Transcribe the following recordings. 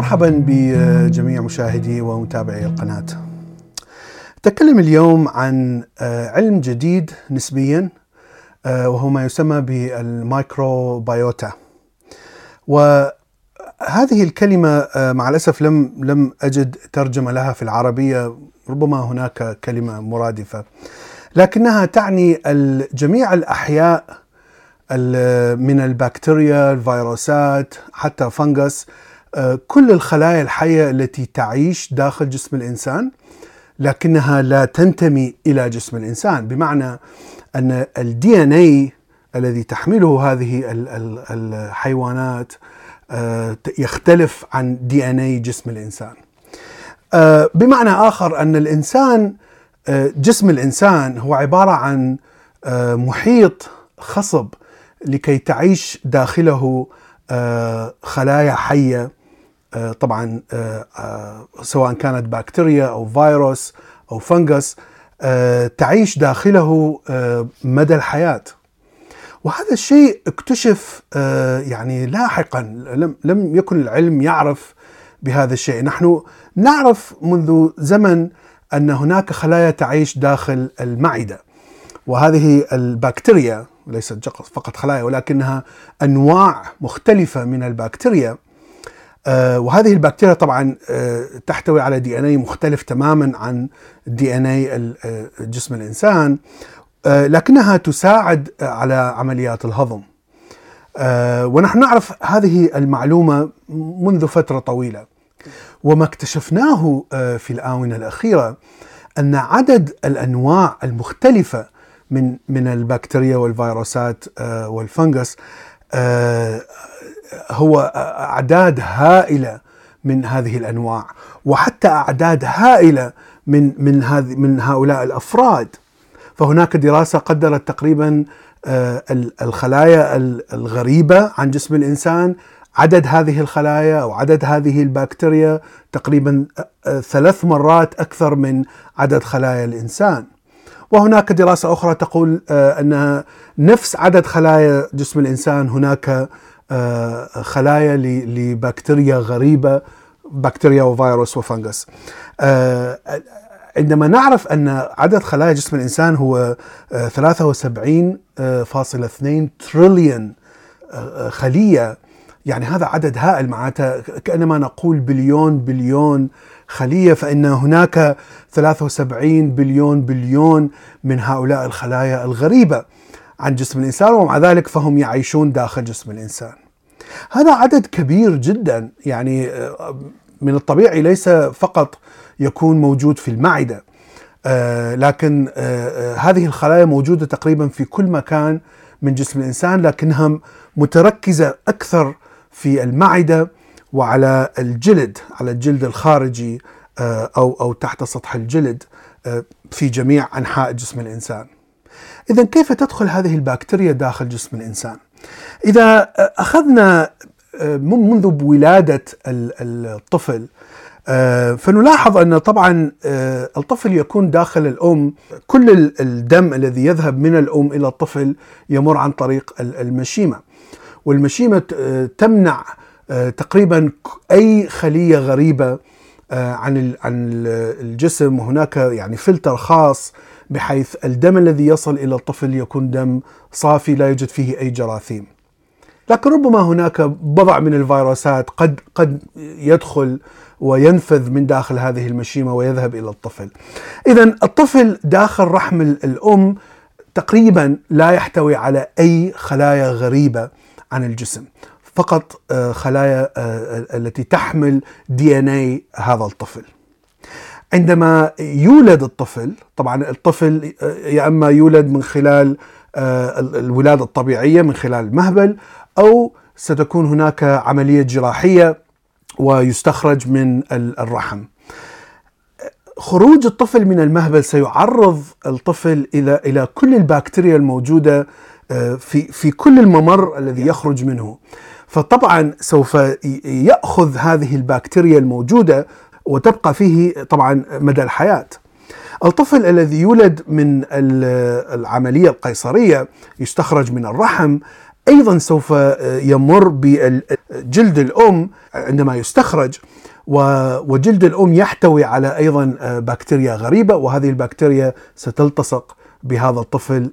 مرحبا بجميع مشاهدي ومتابعي القناة. نتكلم اليوم عن علم جديد نسبيا وهو ما يسمى بالمايكروبيوتا. وهذه الكلمة مع الأسف لم لم أجد ترجمة لها في العربية ربما هناك كلمة مرادفة لكنها تعني جميع الأحياء من البكتيريا الفيروسات حتى فنغس كل الخلايا الحية التي تعيش داخل جسم الإنسان لكنها لا تنتمي إلى جسم الإنسان. بمعنى أن الدي ان اي الذي تحمله هذه الحيوانات يختلف عن دي ان اي جسم الإنسان. بمعنى آخر أن الإنسان جسم الإنسان هو عبارة عن محيط خصب لكي تعيش داخله خلايا حية طبعا سواء كانت بكتيريا أو فيروس أو فنغس تعيش داخله مدى الحياة. وهذا الشيء اكتشف يعني لاحقا لم لم يكن العلم يعرف بهذا الشيء. نحن نعرف منذ زمن أن هناك خلايا تعيش داخل المعدة. وهذه البكتيريا ليست فقط خلايا ولكنها أنواع مختلفة من البكتيريا وهذه البكتيريا طبعا تحتوي على دي إن اي مختلف تماما عن دي إن اي جسم الإنسان لكنها تساعد على عمليات الهضم. ونحن نعرف هذه المعلومة منذ فترة طويلة. وما اكتشفناه في الآونة الأخيرة أن عدد الأنواع المختلفة من من البكتيريا والفيروسات والفنغس هو أعداد هائلة من هذه الأنواع وحتى أعداد هائلة من من هذه من هؤلاء الأفراد فهناك دراسة قدرت تقريبا الخلايا الغريبة عن جسم الإنسان عدد هذه الخلايا أو عدد هذه البكتيريا تقريبا ثلاث مرات أكثر من عدد خلايا الإنسان. وهناك دراسة أخرى تقول أن نفس عدد خلايا جسم الإنسان هناك خلايا لبكتيريا غريبة بكتيريا وفيروس وفنغس. عندما نعرف أن عدد خلايا جسم الإنسان هو 73.2 تريليون خلية يعني هذا عدد هائل معناته كأنما نقول بليون بليون خلية فإن هناك 73 بليون بليون من هؤلاء الخلايا الغريبة عن جسم الإنسان ومع ذلك فهم يعيشون داخل جسم الإنسان. هذا عدد كبير جدا يعني من الطبيعي ليس فقط يكون موجود في المعدة لكن هذه الخلايا موجودة تقريبا في كل مكان من جسم الإنسان لكنها متركزة أكثر في المعدة وعلى الجلد على الجلد الخارجي أو أو تحت سطح الجلد في جميع أنحاء جسم الإنسان. اذا كيف تدخل هذه البكتيريا داخل جسم الإنسان؟ إذا أخذنا منذ ولادة الطفل فنلاحظ أن طبعا الطفل يكون داخل الأم. كل الدم الذي يذهب من الأم إلى الطفل يمر عن طريق المشيمة. والمشيمة تمنع تقريبا أي خلية غريبة عن عن الجسم. وهناك يعني فلتر خاص بحيث الدم الذي يصل إلى الطفل يكون دم صافي لا يوجد فيه أي جراثيم. لكن ربما هناك بضع من الفيروسات قد قد يدخل وينفذ من داخل هذه المشيمة ويذهب إلى الطفل. اذا الطفل داخل رحم الأم تقريبا لا يحتوي على أي خلايا غريبة عن الجسم. فقط خلايا التي تحمل دي إن اي هذا الطفل. عندما يولد الطفل طبعا الطفل يا أما يولد من خلال الولادة الطبيعية من خلال المهبل أو ستكون هناك عملية جراحية ويستخرج من الرحم. خروج الطفل من المهبل سيعرض الطفل إلى إلى كل البكتيريا الموجودة في في كل الممر الذي يخرج منه. فطبعا سوف يأخذ هذه البكتيريا الموجودة وتبقى فيه طبعا مدى الحياة. الطفل الذي يولد من العملية القيصرية يستخرج من الرحم أيضا سوف يمر بجلد الأم عندما يستخرج وجلد الأم يحتوي على أيضا بكتيريا غريبة وهذه البكتيريا ستلتصق بهذا الطفل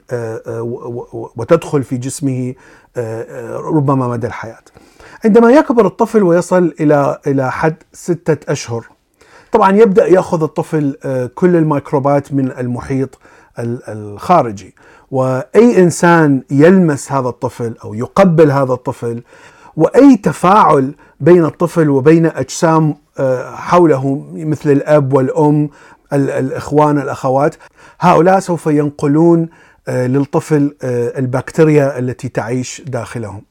وتدخل في جسمه ربما مدى الحياة. عندما يكبر الطفل ويصل إلى إلى حد ستة أشهر طبعا يبدأ يأخذ الطفل كل الميكروبات من المحيط الخارجي وأي إنسان يلمس هذا الطفل أو يقبل هذا الطفل وأي تفاعل بين الطفل وبين أجسام آه، حوله مثل الأب والأم الإخوان الأخوات هؤلاء سوف ينقلون آه، للطفل آه، البكتيريا التي تعيش داخلهم.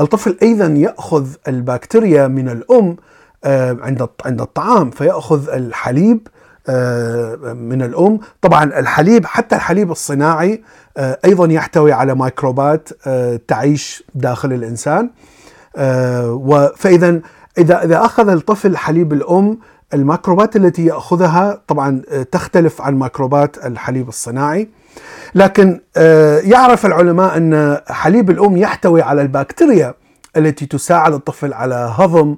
الطفل أيضا يأخذ البكتيريا من الأم عند عند الطعام فيأخذ الحليب آه، من الأم. طبعا الحليب حتى الحليب الصناعي آه، أيضا يحتوي على ميكروبات آه، تعيش داخل الإنسان. فاذا إذا إذا أخذ الطفل حليب الأم الميكروبات التي يأخذها طبعا تختلف عن ميكروبات الحليب الصناعي. لكن يعرف العلماء أن حليب الأم يحتوي على البكتيريا التي تساعد الطفل على هضم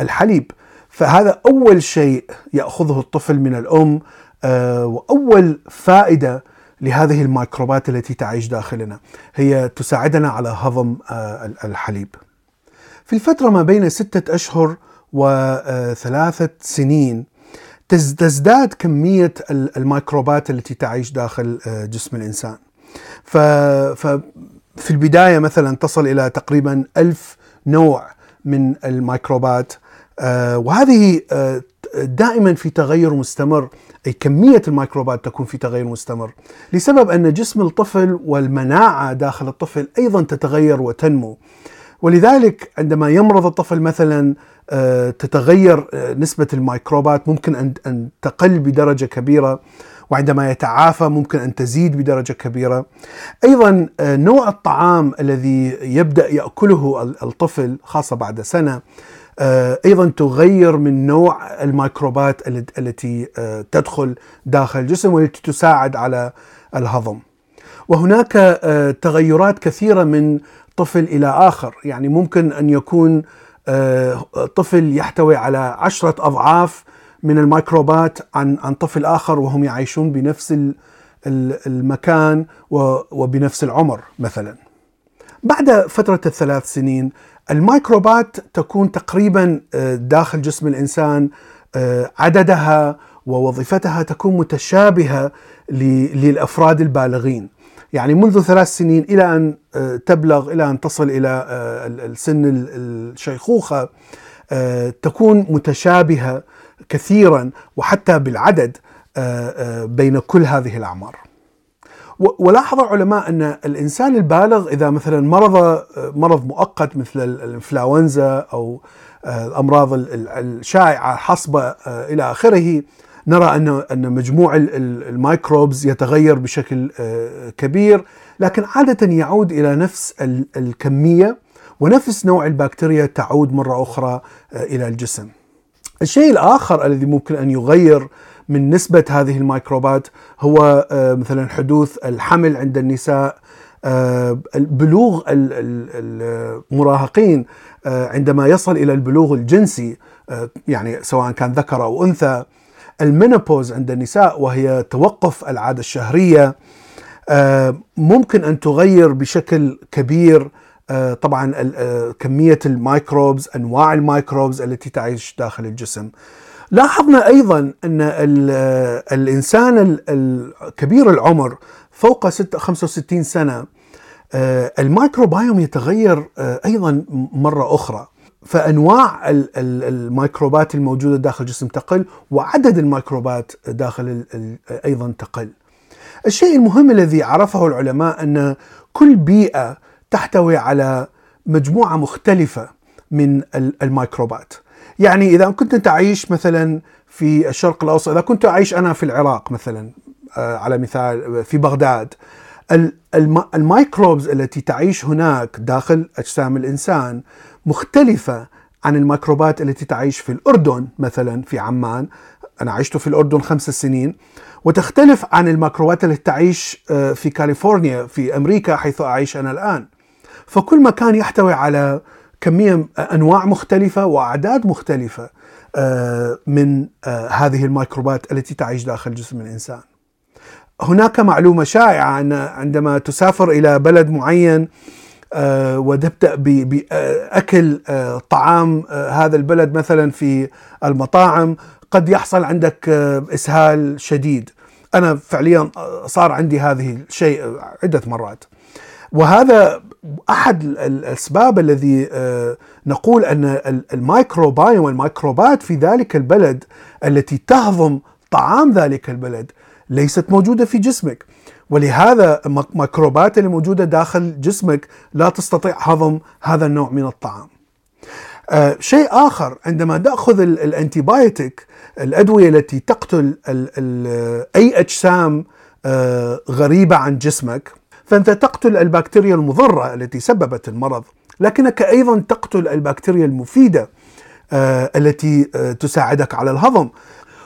الحليب فهذا أول شيء يأخذه الطفل من الأم آه، وأول فائدة لهذه الميكروبات التي تعيش داخلنا هي تساعدنا على هضم آه، الحليب. في الفترة ما بين ستة أشهر وثلاثه سنين تزداد كمية الميكروبات التي تعيش داخل آه، جسم الإنسان. ففي البداية مثلا تصل إلى تقريبا ألف نوع من الميكروبات آه، وهذه آه، دائما في تغير مستمر. أي كمية الميكروبات تكون في تغير مستمر. لسبب أن جسم الطفل والمناعة داخل الطفل أيضا تتغير وتنمو. ولذلك عندما يمرض الطفل مثلا آه، تتغير نسبة الميكروبات ممكن أن تقل بدرجة كبيرة. وعندما يتعافى ممكن أن تزيد بدرجة كبيرة. أيضا نوع الطعام الذي يبدأ يأكله الطفل خاصة بعد سنة آه، أيضا تغير من نوع الميكروبات التي آه، تدخل داخل الجسم والتي تساعد على الهضم. وهناك آه، تغيرات كثيرة من طفل إلى آخر، يعني ممكن أن يكون طفل يحتوي على عشرة أضعاف من الميكروبات عن عن طفل آخر وهم يعيشون بنفس المكان وبنفس العمر مثلا. بعد فترة الثلاث سنين الميكروبات تكون تقريبا آه، داخل جسم الإنسان آه، عددها ووظيفتها تكون متشابهة للأفراد البالغين. يعني منذ ثلاث سنين إلى أن آه، تبلغ إلى أن تصل إلى السن الشيخوخة تكون متشابهة كثيرا وحتى بالعدد بين كل هذه الأعمار. ولاحظ العلماء أن الإنسان البالغ إذا مثلا مرض مرض مؤقت مثل الإنفلونزا أو آه، الأمراض الشائعة حصبه آه، إلى آخره نرى أن أن مجموع الميكروبز يتغير بشكل آه، كبير لكن عادة يعود إلى نفس الكمية ونفس نوع البكتيريا تعود مرة أخرى إلى الجسم. الشيء الآخر الذي ممكن أن يغير من نسبة هذه الميكروبات هو آه، مثلا حدوث الحمل عند النساء آه، بلوغ المراهقين آه، عندما يصل إلى البلوغ الجنسي يعني سواء كان ذكر أو أنثى ال menopause عند النساء وهي توقف العادة الشهرية ممكن أن تغير بشكل كبير طبعا كمية ال microbes أنواع ال microbes التي تعيش داخل الجسم. لاحظنا أيضا أن الإنسان الكبير العمر فوق 65 سنة آه، الميكروبايوم يتغير آه، أيضا مرة أخرى فأنواع الميكروبات الموجودة داخل الجسم تقل وعدد الميكروبات داخل أيضا تقل. الشيء المهم الذي عرفه العلماء أن كل بيئة تحتوي على مجموعة مختلفة من الميكروبات. يعني إذا كنت أنت عايش مثلا في الشرق الأوسط إذا كنت اعيش أنا في العراق مثلا آه، على مثال في بغداد الميكروبز التي تعيش هناك داخل أجسام الإنسان مختلفة عن الميكروبات التي تعيش في الأردن مثلا في عمان. أنا عشت في الأردن خمس سنين وتختلف عن الميكروبات التي تعيش آه، في كاليفورنيا في أمريكا حيث أعيش أنا الآن. فكل مكان يحتوي على كمية أنواع مختلفة وأعداد مختلفة آه، من آه، هذه الميكروبات التي تعيش داخل جسم الإنسان. هناك معلومة شائعة أن عندما تسافر إلى بلد معين آه، وتبدأ بأكل طعام هذا البلد مثلا في المطاعم قد يحصل عندك إسهال شديد. أنا فعليا صار عندي هذه الشيء عدة مرات. وهذا أحد الأسباب الذي آه، نقول أن الميكروبايوم والميكروبات في ذلك البلد التي تهضم طعام ذلك البلد ليست موجودة في جسمك ولهذا الميكروبات اللي موجودة داخل جسمك لا تستطيع هضم هذا النوع من الطعام. آه شيء آخر عندما تأخذ ال antibiotic الأدوية التي تقتل أي أجسام آه غريبة عن جسمك فأنت تقتل البكتيريا المضرة التي سببت المرض لكنك أيضا تقتل البكتيريا المفيدة آه، التي آه، تساعدك على الهضم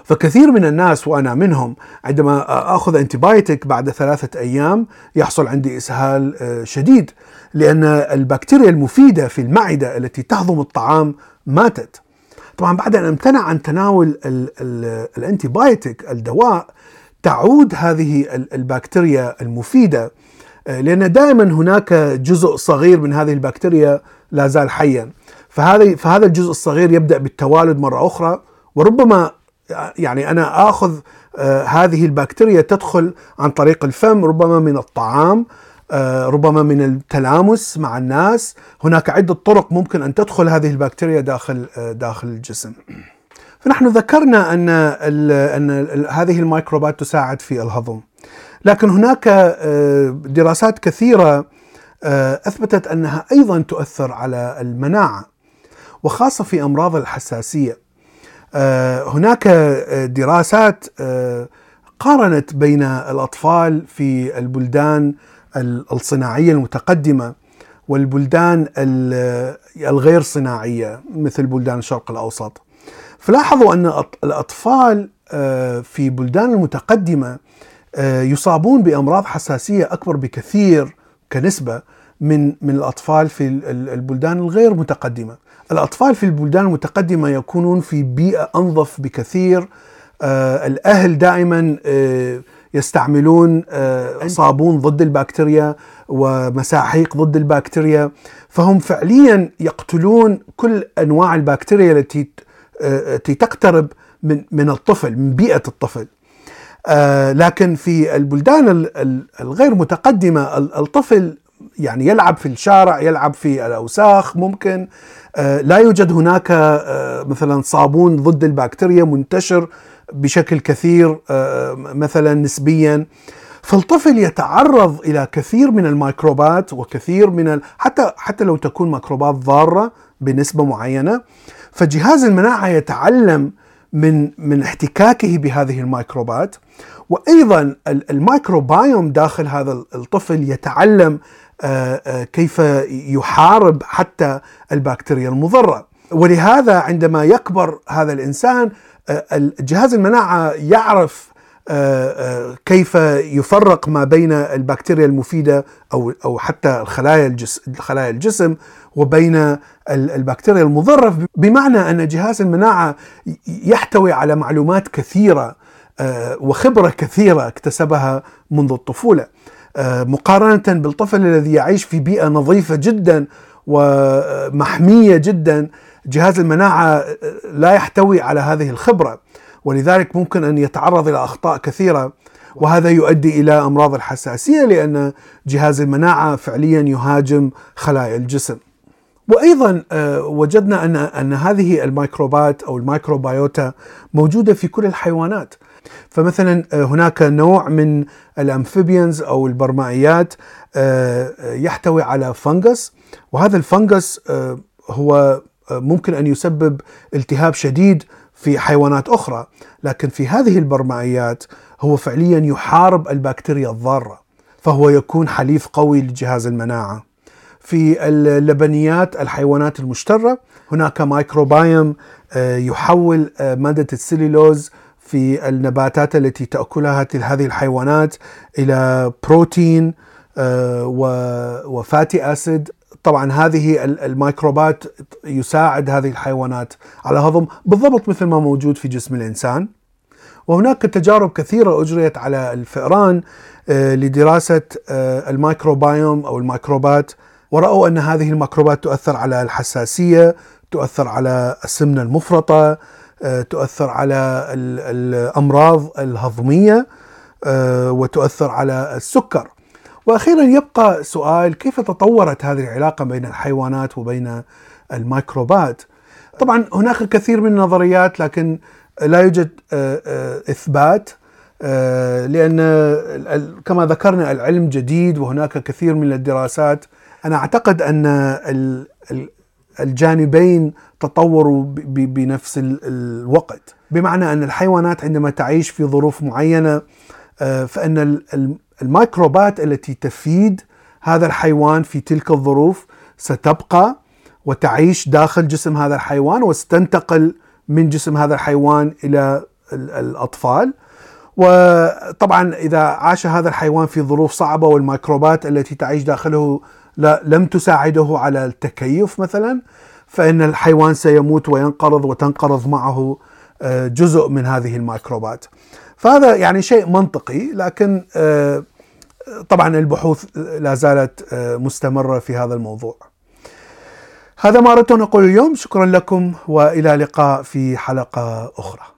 فكثير من الناس وأنا منهم عندما آخذ انتبايتك بعد ثلاثة أيام يحصل عندي إسهال آه، شديد لأن البكتيريا المفيدة في المعدة التي تهضم الطعام ماتت. طبعا بعد أن امتنع عن تناول الانتبايتك الدواء تعود هذه البكتيريا المفيدة آه، لأن دائما هناك جزء صغير من هذه البكتيريا لا زال حيا. فهذا فهذا الجزء الصغير يبدأ بالتوالد مرة أخرى. وربما يعني أنا آخذ آه، هذه البكتيريا تدخل عن طريق الفم ربما من الطعام آه، ربما من التلامس مع الناس. هناك عدة طرق ممكن أن تدخل هذه البكتيريا داخل داخل الجسم. فنحن ذكرنا أن أن هذه الميكروبات تساعد في الهضم. لكن هناك آه، دراسات كثيرة آه، أثبتت أنها أيضا تؤثر على المناعة وخاصة في أمراض الحساسية. آه، هناك دراسات قارنت بين الأطفال في البلدان الصناعية المتقدمة والبلدان الغير صناعية مثل بلدان الشرق الأوسط. فلاحظوا أن الأطفال في بلدان المتقدمة يصابون بأمراض حساسية أكبر بكثير كنسبة من من الأطفال في البلدان الغير متقدمة. الأطفال في البلدان المتقدمة يكونون في بيئة أنظف بكثير. آه، الأهل دائما آه، يستعملون صابون ضد البكتيريا ومساحيق ضد البكتيريا فهم فعليا يقتلون كل أنواع البكتيريا التي تقترب من من الطفل من بيئة الطفل آه، لكن في البلدان الغير متقدمة الطفل يعني يلعب في الشارع يلعب في الأوساخ ممكن. آه، لا يوجد هناك آه، مثلا صابون ضد البكتيريا منتشر بشكل كثير مثلا نسبيا. فالطفل يتعرض إلى كثير من الميكروبات وكثير من حتى حتى لو تكون ميكروبات ضارة بنسبة معينة. فجهاز المناعة يتعلم من من احتكاكه بهذه الميكروبات. وأيضا الميكروبايوم داخل هذا الطفل يتعلم آه، آه، كيف يحارب حتى البكتيريا المضرة. ولهذا عندما يكبر هذا الإنسان آه، جهاز المناعة يعرف كيف يفرق ما بين البكتيريا المفيدة أو أو حتى الخلايا الجسم خلايا الجسم وبين البكتيريا المضرة؟ بمعنى أن جهاز المناعة يحتوي على معلومات كثيرة آه، وخبرة كثيرة اكتسبها منذ الطفولة. آه، مقارنة بالطفل الذي يعيش في بيئة نظيفة جدا ومحمية جدا جهاز المناعة لا يحتوي على هذه الخبرة. ولذلك ممكن أن يتعرض إلى أخطاء كثيرة وهذا يؤدي إلى أمراض الحساسية لأن جهاز المناعة فعليا يهاجم خلايا الجسم. وأيضا وجدنا أن أن هذه الميكروبات أو الميكروبيوتا موجودة في كل الحيوانات فمثلا آه، هناك نوع من الأمفيبيانز أو البرمائيات آه، آه، يحتوي على فنجس وهذا الفنجس هو ممكن أن يسبب التهاب شديد في حيوانات أخرى. لكن في هذه البرمائيات هو فعليا يحارب البكتيريا الضارة فهو يكون حليف قوي لجهاز المناعة. في اللبنيات الحيوانات المشترة هناك مايكروبايوم يحول مادة السليلوز في النباتات التي تأكلها هذه الحيوانات إلى بروتين آه، وفاتي آسيد طبعا هذه الميكروبات يساعد هذه الحيوانات على هضم بالضبط مثل ما موجود في جسم الإنسان. وهناك تجارب كثيرة أجريت على الفئران آه، لدراسة آه، الميكروبايوم أو الميكروبات ورأوا أن هذه الميكروبات تؤثر على الحساسية تؤثر على السمنة المفرطة آه، تؤثر على الأمراض الهضمية آه، وتؤثر على السكر. وأخيرا يبقى سؤال كيف تطورت هذه العلاقة بين الحيوانات وبين الميكروبات؟ طبعا هناك الكثير من النظريات لكن لا يوجد آه، إثبات لأن كما ذكرنا العلم جديد وهناك كثير من الدراسات. أنا أعتقد أن الجانبين تطوروا بنفس الوقت. بمعنى أن الحيوانات عندما تعيش في ظروف معينة آه، فإن الميكروبات التي تفيد هذا الحيوان في تلك الظروف ستبقى وتعيش داخل جسم هذا الحيوان وستنتقل من جسم هذا الحيوان إلى الأطفال. وطبعا إذا عاش هذا الحيوان في ظروف صعبة والميكروبات التي تعيش داخله لم تساعده على التكيف مثلا فإن الحيوان سيموت وينقرض وتنقرض معه آه، جزء من هذه الميكروبات. فهذا يعني شيء منطقي لكن آه، طبعا البحوث لا زالت آه، مستمرة في هذا الموضوع. هذا ما أردت أن أقول اليوم شكرا لكم وإلى لقاء في حلقة أخرى.